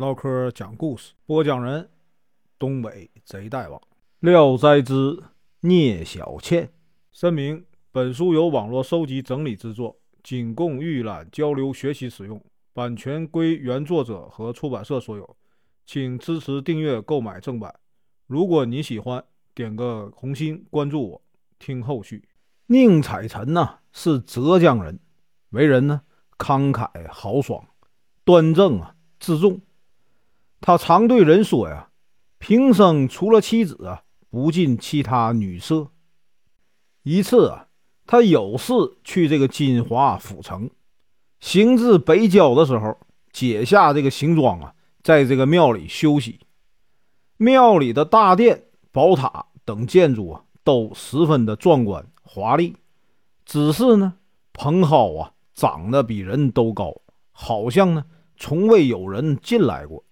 唠嗑讲故事，播讲人：东北贼大王，《廖斋之聂小倩》。声明：本书由网络收集整理制作，仅供预览、交流、学习使用，版权归原作者和出版社所有，请支持订阅、购买正版。如果你喜欢，点个红心，关注我，听后续。宁采臣呐，是浙江人，为人呢慷慨豪爽、端正啊自重。他常对人说呀：“平生除了妻子啊，不近其他女色。”一次啊，他有事去这个金华府城，行至北郊的时候，解下这个行装啊，在这个庙里休息。庙里的大殿、宝塔等建筑啊，都十分的壮观华丽，只是呢，蓬蒿啊，长得比人都高，好像呢，从未有人进来过。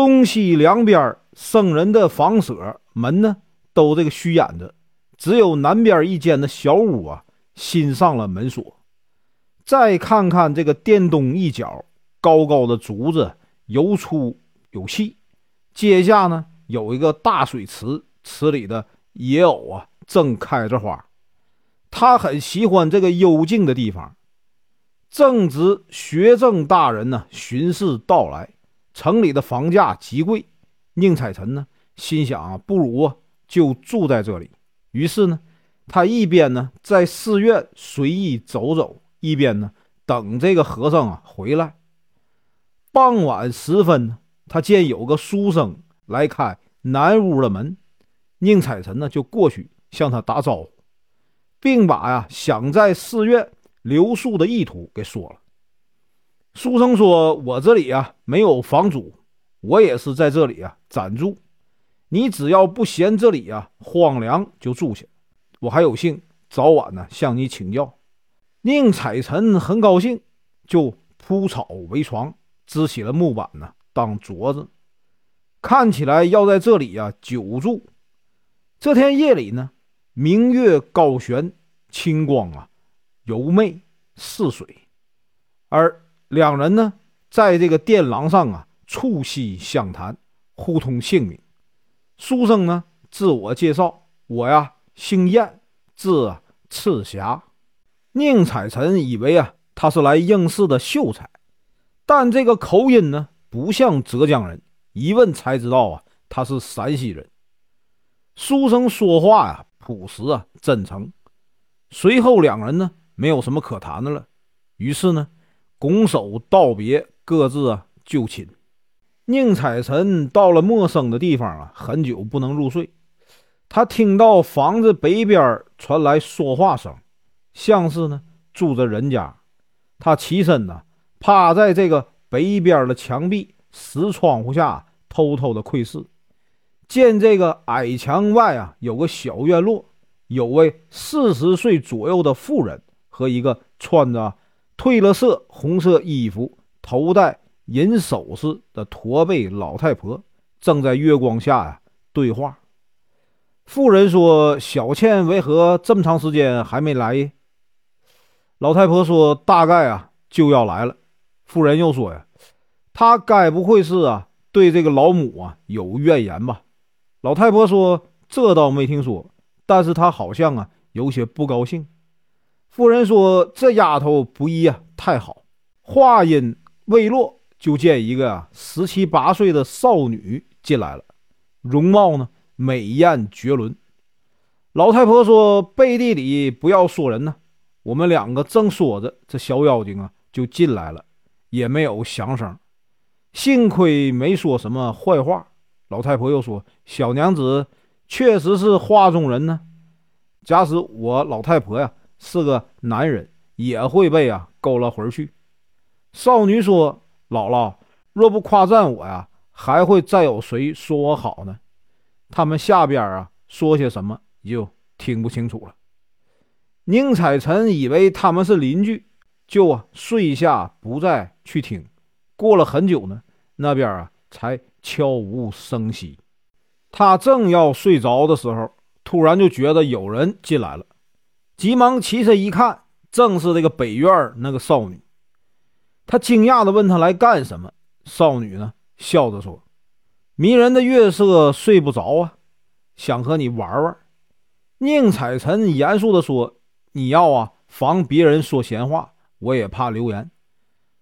东西两边僧人的房舍门呢，都这个虚掩着，只有南边一间的小屋啊，新上了门锁。再看看这个殿东一角，高高的竹子有粗有细，阶下呢有一个大水池，池里的野藕啊正开着花。他很喜欢这个幽静的地方。正值学政大人呢巡视到来。城里的房价极贵，宁采臣呢心想啊，不如啊就住在这里。于是呢，他一边呢在寺院随意走走，一边呢等这个和尚啊回来。傍晚时分呢，他见有个书生来开南屋的门，宁采臣呢就过去向他打招呼，并把呀想在寺院留宿的意图给说了。书生说：“我这里啊没有房租，我也是在这里啊暂住。你只要不嫌这里啊荒凉，就住下。我还有幸早晚呢向你请教。”宁采臣很高兴，就铺草为床，支起了木板呢当桌子，看起来要在这里啊久住。这天夜里呢，明月高悬，清光啊柔媚似水，而。两人呢，在这个殿廊上啊，促膝相谈，互通姓名。书生呢，自我介绍：“我呀，姓燕，字赤霞。”宁采臣以为啊，他是来应试的秀才，但这个口音呢，不像浙江人。一问才知道啊，他是陕西人。书生说话呀，朴实啊，真诚。随后两人呢，没有什么可谈的了。于是呢。拱手道别，各自就寝。宁采臣到了陌生的地方啊，很久不能入睡。他听到房子北边传来说话声，像是呢住着人家。他起身呢，趴在这个北边的墙壁石窗户下偷偷的窥视，见这个矮墙外啊有个小院落，有位四十岁左右的妇人和一个穿着。褪了色红色衣服、头戴银首饰的驼背老太婆正在月光下呀对话。妇人说：“小倩为何这么长时间还没来？”老太婆说：“大概啊就要来了。”妇人又说：“呀，她该不会是啊对这个老母啊有怨言吧？”老太婆说：“这倒没听说，但是她好像啊有些不高兴。”妇人说：“这丫头不易啊，太好。”话音未落，就见一个十七八岁的少女进来了，容貌呢美艳绝伦。老太婆说：“背地里不要说人呢。”我们两个正说着，这小妖精啊就进来了，也没有响声。幸亏没说什么坏话。老太婆又说：“小娘子确实是画中人呢。假使我老太婆呀。”是个男人也会被啊勾了魂去。少女说：“姥姥若不夸赞我呀，还会再有谁说我好呢？”他们下边啊说些什么，就听不清楚了。宁采臣以为他们是邻居，就啊睡下不再去听。过了很久呢，那边啊才悄无声息。他正要睡着的时候，突然就觉得有人进来了。急忙起身一看，正是这个北院那个少女。他惊讶地问：“她来干什么？”少女呢，笑着说：“迷人的月色睡不着啊，想和你玩玩。”宁采臣严肃地说：“你要啊，防别人说闲话，我也怕流言，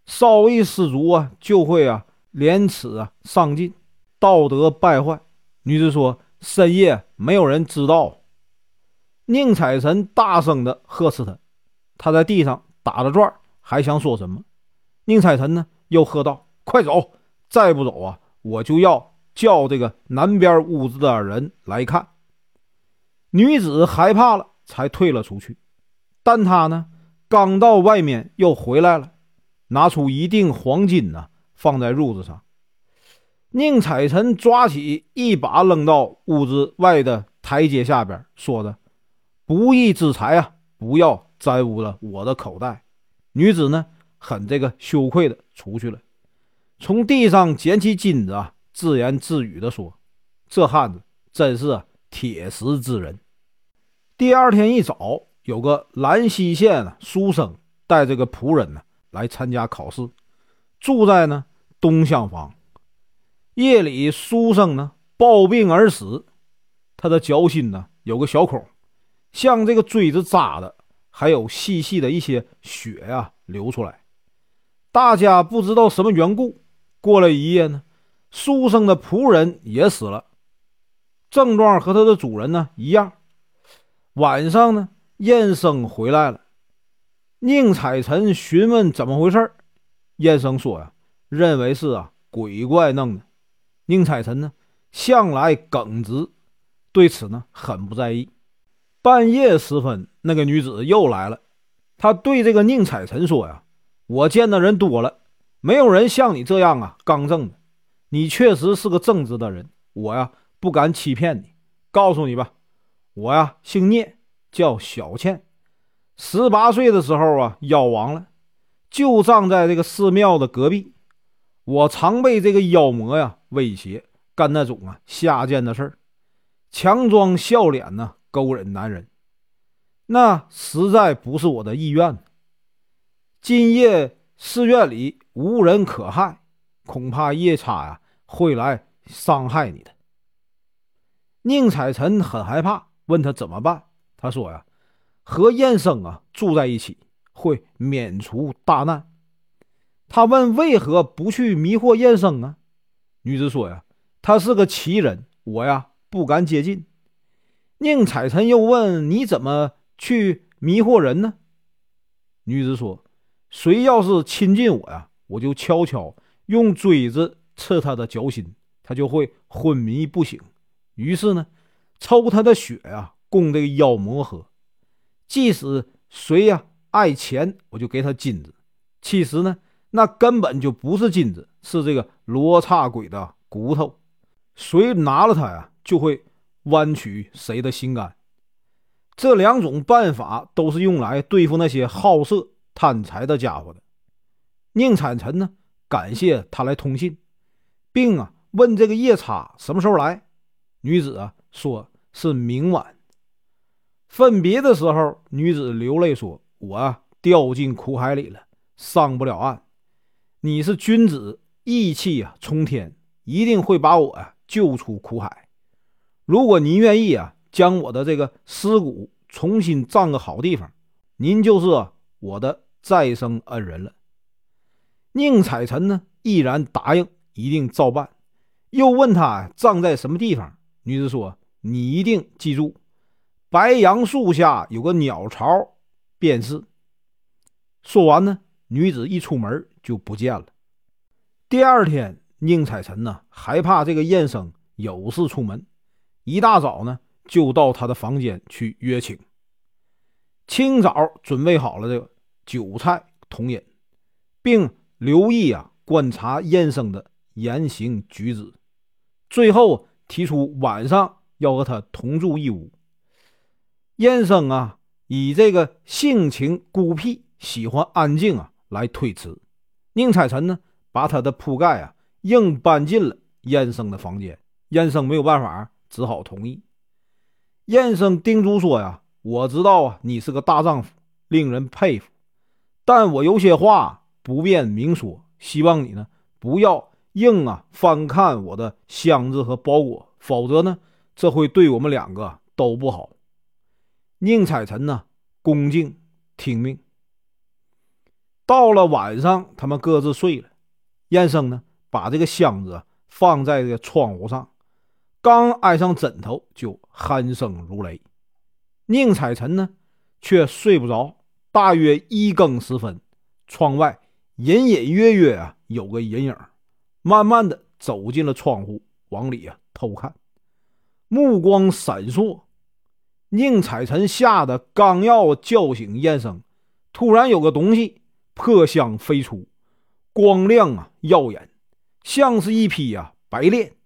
稍一失足啊，就会啊廉耻啊丧尽，道德败坏。”女子说：“深夜没有人知道。”宁采臣大声地呵斥他，他在地上打了转，还想说什么？宁采臣呢，又喝道：“快走！再不走啊，我就要叫这个南边屋子的人来看。”女子害怕了，才退了出去。但她呢，刚到外面又回来了，拿出一锭黄金呢，放在褥子上。宁采臣抓起一把扔到屋子外的台阶下边，说着：“不义之财啊，不要沾污了我的口袋。”女子呢，很这个羞愧的出去了，从地上捡起金子啊，自言自语的说：“这汉子真是……”铁石之人。第二天一早，有个兰溪县书生带这个仆人呢来参加考试，住在呢东厢房。夜里，书生呢暴病而死，他的脚心呢有个小孔，像这个锥子扎的，还有细细的一些血呀流出来。大家不知道什么缘故。过了一夜呢，书生的仆人也死了。症状和他的主人呢一样。晚上呢，燕生回来了。宁采臣询问怎么回事燕生说呀，认为是啊鬼怪弄的。宁采臣呢向来耿直，对此呢很不在意。半夜时分，那个女子又来了。她对这个宁采臣说呀：“我见的人多了，没有人像你这样啊刚正的。你确实是个正直的人，我呀。”不敢欺骗你，告诉你吧，我呀姓聂，叫小倩。十八岁的时候啊，夭亡了，就葬在这个寺庙的隔壁。我常被这个妖魔呀威胁，干那种啊下贱的事儿，强装笑脸呢，勾引男人，那实在不是我的意愿。今夜寺院里无人可害，恐怕夜叉呀会来伤害你的。宁采臣很害怕，问他怎么办。他说：“呀，和燕生啊住在一起，会免除大难。”他问：“为何不去迷惑燕生啊？”女子说：“呀，他是个奇人，我呀不敢接近。”宁采臣又问：“你怎么去迷惑人呢？”女子说：“谁要是亲近我呀，我就悄悄用锥子刺他的脚心，他就会昏迷不醒。”于是呢，抽他的血呀，供这个妖魔喝。即使谁呀爱钱，我就给他金子。其实呢，那根本就不是金子，是这个罗刹鬼的骨头。谁拿了它呀，就会弯曲谁的心肝。这两种办法都是用来对付那些好色贪财的家伙的。宁采臣呢，感谢他来通信，并啊问这个夜叉什么时候来。女子啊，说是明晚分别的时候，女子流泪说：“我啊，掉进苦海里了，上不了岸。你是君子，义气啊冲天，一定会把我啊救出苦海。如果您愿意啊，将我的这个尸骨重新葬个好地方，您就是我的再生恩人了。”宁采臣呢，毅然答应，一定照办。又问他葬在什么地方。女子说：“你一定记住，白杨树下有个鸟巢，便是。”说完呢，女子一出门就不见了。第二天，宁采臣呢还怕这个燕生有事出门，一大早呢就到他的房间去约请。清早准备好了这个酒菜同饮，并留意啊观察燕生的言行举止，最后。提出晚上要和他同住一屋。燕生啊，以这个性情孤僻、喜欢安静啊来推辞。宁采臣呢，把他的铺盖啊硬搬进了燕生的房间。燕生没有办法，只好同意。燕生叮嘱说：“呀，我知道啊，你是个大丈夫，令人佩服。但我有些话不便明说，希望你呢不要硬啊翻看我的箱子和包裹，否则呢，这会对我们两个都不好。宁采臣呢，恭敬听命。到了晚上，他们各自睡了。燕生呢，把这个箱子放在这个窗户上，刚挨上枕头，就鼾声如雷。宁采臣呢，却睡不着。大约一更时分，窗外隐隐约约啊有个人影，慢慢的走进了窗户，往里啊偷看，目光闪烁。宁采臣吓得刚要叫醒燕生，突然有个东西破箱飞出，光亮啊耀眼，像是一匹啊白练。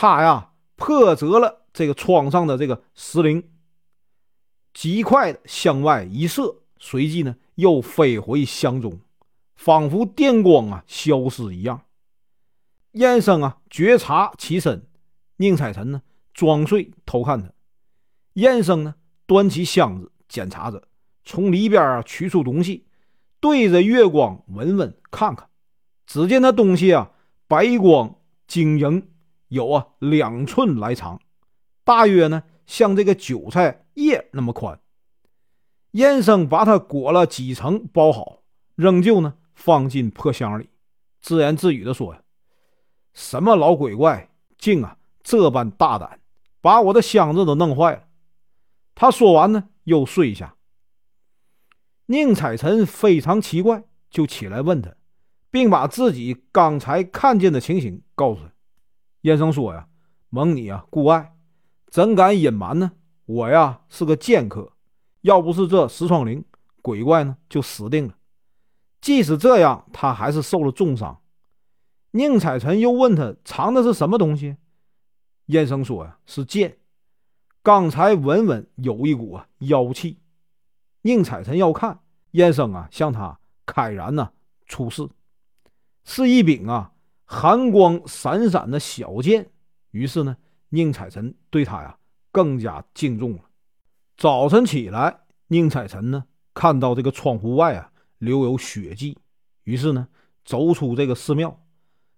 他呀破折了这个窗上的这个石铃。极快的向外一射，随即呢又飞回箱中，仿佛电光啊消失一样。燕生啊觉察其身，宁采臣呢装睡偷看他。燕生呢端起箱子检查着，从里边啊取出东西，对着月光闻闻看看。只见那东西啊白光晶莹，有啊两寸来长，大约呢像这个韭菜。叶那么宽，燕生把它裹了几层，包好，仍旧呢放进破箱里，自言自语的说：“呀，什么老鬼怪，竟啊这般大胆，把我的箱子都弄坏了。”他说完呢，又睡下。宁采臣非常奇怪，就起来问他，并把自己刚才看见的情形告诉他。燕生说：“呀，蒙你啊，顾爱，怎敢隐瞒呢？”我呀是个剑客，要不是这石窗灵鬼怪呢，就死定了。即使这样，他还是受了重伤。宁采臣又问他藏的是什么东西，燕生说呀是剑。刚才闻闻有一股啊妖气。宁采臣要看，燕生啊向他开然呢出示，是一柄啊寒光闪闪的小剑。于是呢，宁采臣对他呀。更加敬重了。早晨起来，宁采臣呢看到这个窗户外啊留有血迹，于是呢走出这个寺庙，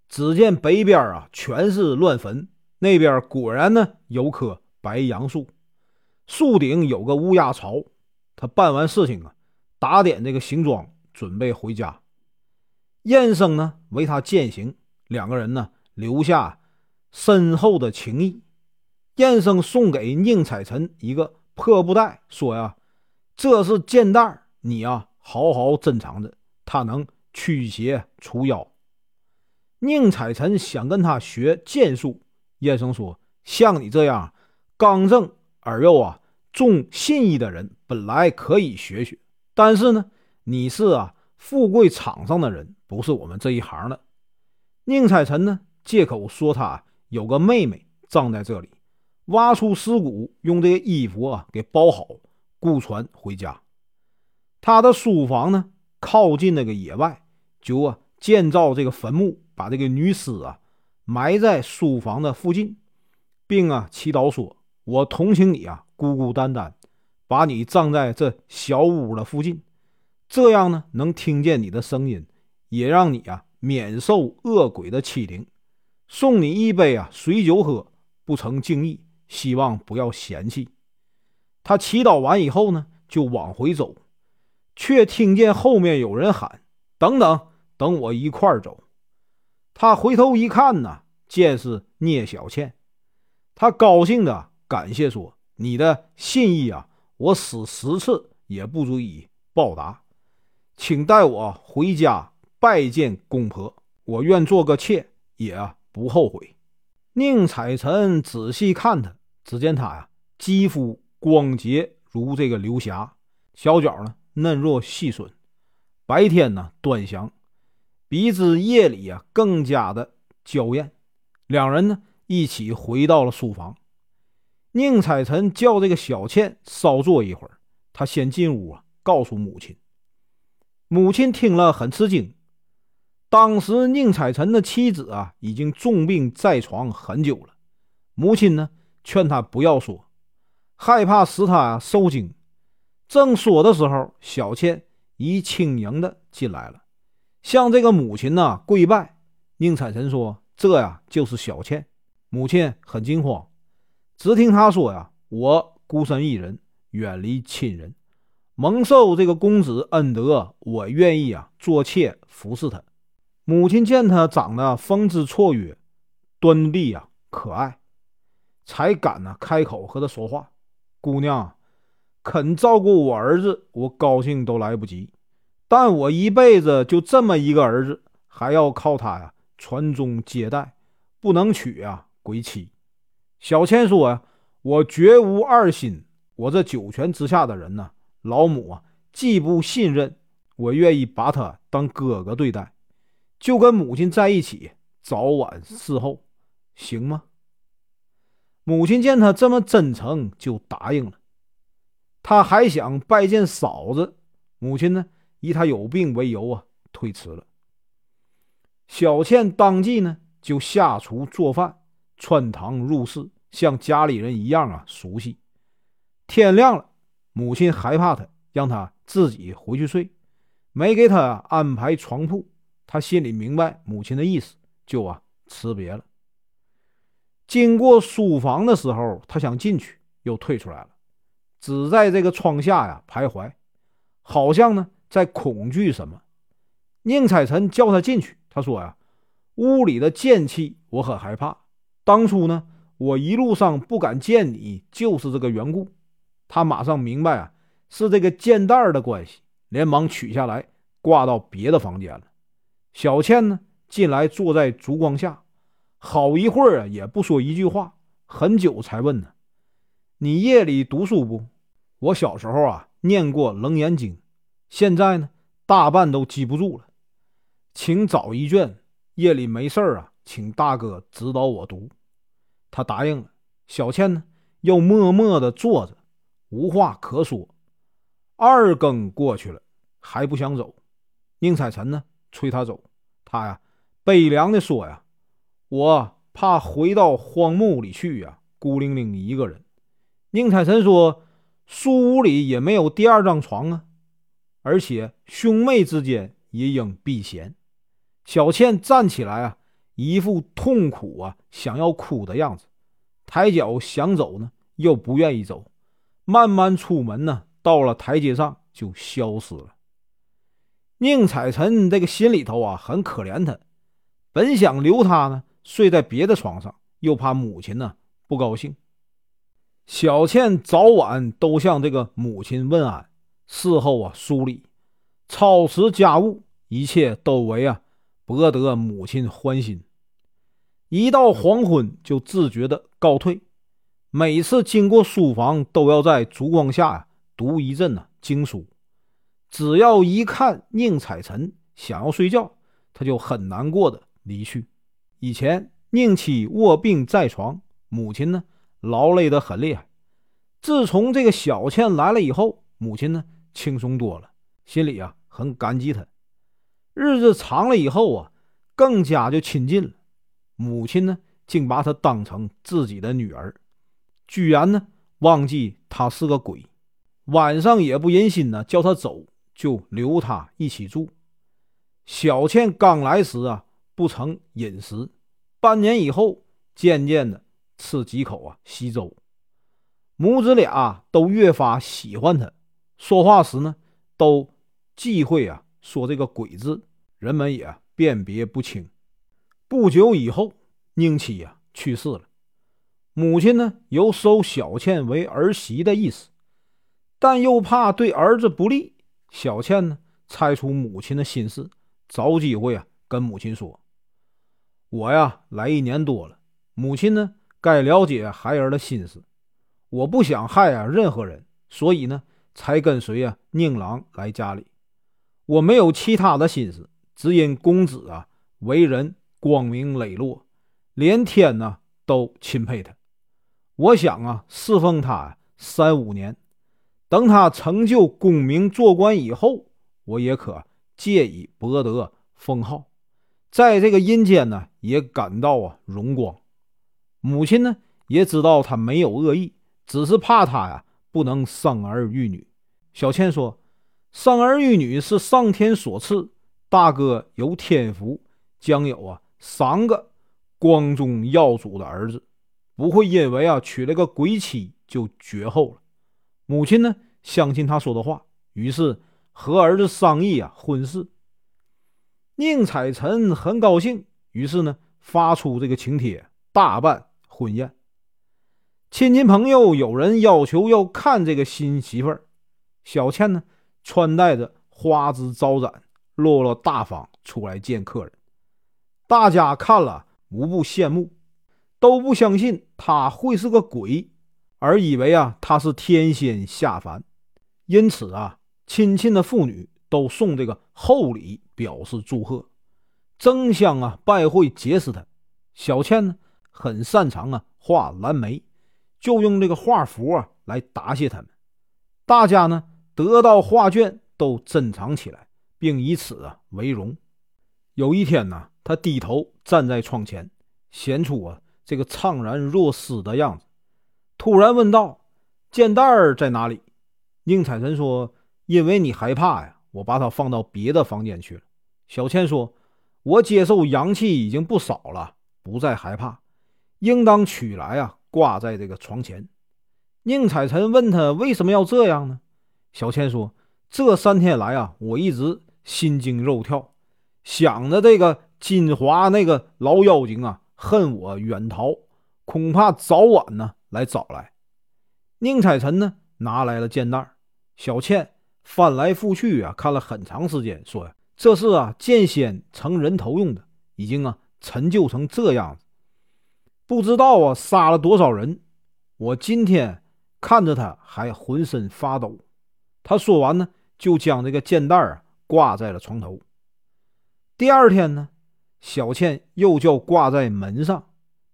只见北边啊全是乱坟，那边果然呢有棵白杨树，树顶有个乌鸦巢。他办完事情啊，打点这个行装，准备回家。燕生呢为他饯行，两个人呢留下深厚的情谊。燕生送给宁采臣一个破布袋，说：“呀，这是剑袋，你呀好好珍藏着，它能驱邪除妖。”宁采臣想跟他学剑术，燕生说：“像你这样刚正而又啊重信义的人，本来可以学学，但是呢，你是啊富贵场上的人，不是我们这一行的。”宁采臣呢借口说他有个妹妹葬在这里。挖出尸骨，用这个衣服啊给包好，雇船回家。他的书房呢靠近那个野外，就啊建造这个坟墓，把这个女尸啊埋在书房的附近，并啊祈祷说：“我同情你啊，孤孤单单，把你葬在这小屋的附近，这样呢能听见你的声音，也让你啊免受恶鬼的欺凌。送你一杯啊水酒喝，不成敬意。”希望不要嫌弃。他祈祷完以后呢，就往回走，却听见后面有人喊：“等等，等我一块儿走。”他回头一看呢，见是聂小倩。他高兴的感谢说：“你的信义啊，我死十次也不足以报答，请带我回家拜见公婆，我愿做个妾，也不后悔。”宁采臣仔细看他。只见他呀，肌肤光洁如这个流霞，小脚呢嫩若细笋，白天呢端详，比之夜里啊更加的娇艳。两人呢一起回到了书房。宁采臣叫这个小倩稍坐一会儿，他先进屋啊，告诉母亲。母亲听了很吃惊。当时宁采臣的妻子啊已经重病在床很久了，母亲呢。劝他不要说，害怕使他受惊。正说的时候，小倩已轻盈的进来了，向这个母亲呐跪拜。宁采臣说：“这呀，就是小倩。”母亲很惊慌，只听他说：“呀，我孤身一人，远离亲人，蒙受这个公子恩德，我愿意啊，做妾服侍他。”母亲见他长得风姿绰约、端丽啊，可爱，才敢呢开口和他说话。姑娘，肯照顾我儿子，我高兴都来不及。但我一辈子就这么一个儿子，还要靠他呀传宗接代，不能娶啊鬼妻。小倩说呀：“我绝无二心，我这九泉之下的人呢，老母啊既不信任，我愿意把他当哥哥对待。”就跟母亲在一起，早晚伺候，行吗？母亲见他这么真诚，就答应了。他还想拜见嫂子，母亲呢，以他有病为由啊，推辞了。小倩当即呢，就下厨做饭，穿堂入室，像家里人一样啊，熟悉。天亮了，母亲害怕他，让他自己回去睡，没给他安排床铺。他心里明白母亲的意思，就啊辞别了。经过书房的时候，他想进去，又退出来了，只在这个窗下呀徘徊，好像呢在恐惧什么。宁采臣叫他进去，他说呀：“屋里的剑气我很害怕，当初呢我一路上不敢见你，就是这个缘故。”他马上明白啊是这个剑袋的关系，连忙取下来挂到别的房间了。小倩呢，进来坐在烛光下，好一会儿啊，也不说一句话，很久才问呢：“你夜里读书不？我小时候啊，念过《楞严经》，现在呢，大半都记不住了，请找一卷，夜里没事啊，请大哥指导我读。”他答应了。小倩呢，又默默地坐着，无话可说。二更过去了，还不想走。宁采臣呢？催他走，他呀悲凉的说呀：“我怕回到荒墓里去呀，孤零零一个人。”宁采臣说：“书屋里也没有第二张床啊，而且兄妹之间也应避嫌。”小倩站起来啊，一副痛苦啊想要哭的样子，抬脚想走呢，又不愿意走，慢慢出门呢，到了台阶上就消失了。宁采臣这个心里头啊很可怜他，本想留他呢睡在别的床上，又怕母亲呢不高兴。小倩早晚都向这个母亲问安，事后啊梳理、操持家务，一切都为啊博得母亲欢心。一到黄昏就自觉的告退，每次经过书房都要在烛光下呀读一阵呢经书。只要一看宁采臣想要睡觉，他就很难过的离去。以前宁妻卧病在床，母亲呢劳累的很厉害。自从这个小倩来了以后，母亲呢轻松多了，心里啊很感激她。日子长了以后啊，更加就亲近了。母亲呢竟把她当成自己的女儿，居然呢忘记她是个鬼，晚上也不忍心呢叫她走。就留他一起住。小倩刚来时啊，不曾饮食，半年以后，渐渐的吃几口啊稀粥。母子俩都越发喜欢他，说话时呢，都忌讳啊说这个“鬼”字，人们也辨别不清。不久以后，宁妻呀去世了，母亲呢有收小倩为儿媳的意思，但又怕对儿子不利。小倩呢，猜出母亲的心思，找机会啊，跟母亲说：“我呀，来一年多了，母亲呢，该了解孩儿的心思。我不想害啊任何人，所以呢，才跟随啊宁郎来家里。我没有其他的心思，只因公子啊为人光明磊落，连天呢都钦佩他。我想啊，侍奉他三五年。”等他成就功名做官以后，我也可借以博得封号，在这个阴间呢也感到啊荣光。母亲呢也知道他没有恶意，只是怕他呀不能生儿育女。小倩说：“生儿育女是上天所赐，大哥有天福，将有啊三个光宗耀祖的儿子，不会因为啊娶了个鬼妻就绝后了。母亲呢，相信他说的话，于是和儿子商议啊婚事。宁采臣很高兴，于是呢发出这个请帖，大办婚宴。亲戚朋友有人要求要看这个新媳妇儿，小倩呢穿戴着花枝招展、落落大方出来见客人。大家看了无不羡慕，都不相信她会是个鬼。而以为啊，他是天仙下凡，因此啊，亲戚的妇女都送这个厚礼表示祝贺，争相啊拜会结识他。小倩呢，很擅长啊画蓝莓，就用这个画符啊来答谢他们。大家呢得到画卷都珍藏起来，并以此啊为荣。有一天呢，他低头站在窗前，显出啊这个怅然若失的样子。突然问道：“剑袋儿在哪里？”宁采臣说：“因为你害怕呀，我把它放到别的房间去了。”小倩说：“我接受阳气已经不少了，不再害怕，应当取来啊，挂在这个床前。”宁采臣问他为什么要这样呢？小倩说：“这三天来啊，我一直心惊肉跳，想着这个金华那个老妖精啊，恨我远逃，恐怕早晚呢。”来找来，宁采臣呢拿来了剑袋小倩翻来覆去啊看了很长时间，说呀：“这是啊剑仙成人头用的，已经啊陈旧成这样子，不知道啊杀了多少人。我今天看着他还浑身发抖。”他说完呢，就将这个剑袋啊挂在了床头。第二天呢，小倩又叫挂在门上，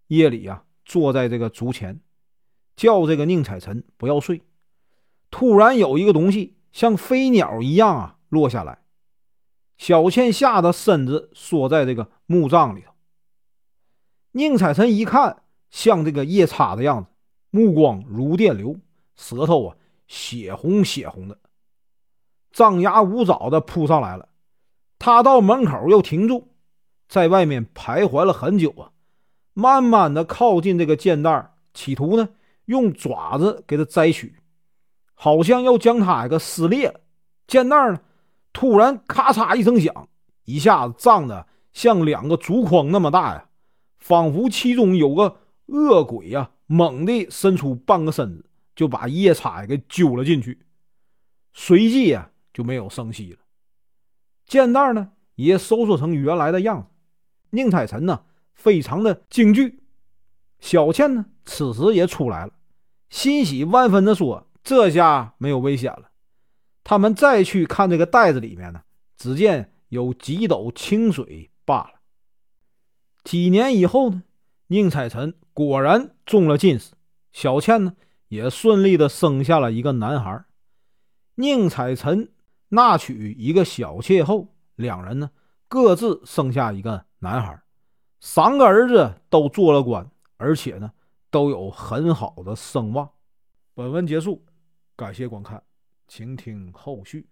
夜里啊坐在这个竹前。叫这个宁采臣不要睡。突然有一个东西像飞鸟一样啊落下来，小倩吓得身子缩在这个木葬里头。宁采臣一看，像这个夜叉的样子，目光如电流，舌头啊血红血红的，张牙舞爪的扑上来了。他到门口又停住，在外面徘徊了很久啊，慢慢的靠近这个剑袋，企图呢。用爪子给它摘取，好像要将它给撕裂。剑袋呢，突然咔嚓一声响，一下子胀得像两个竹筐那么大呀，仿佛其中有个恶鬼呀，猛地伸出半个身子，就把夜叉给揪了进去。随即呀，就没有声息了。剑袋呢，也收缩成原来的样子。宁采臣呢，非常的惊惧。小倩呢，此时也出来了。欣喜万分地说：“这下没有危险了。”他们再去看这个袋子里面呢，只见有几斗清水罢了。几年以后呢，宁采臣果然中了进士，小倩呢也顺利的生下了一个男孩。宁采臣纳娶一个小妾后，两人呢各自生下一个男孩，三个儿子都做了官，而且呢。都有很好的声望。本文结束，感谢观看，请听后续。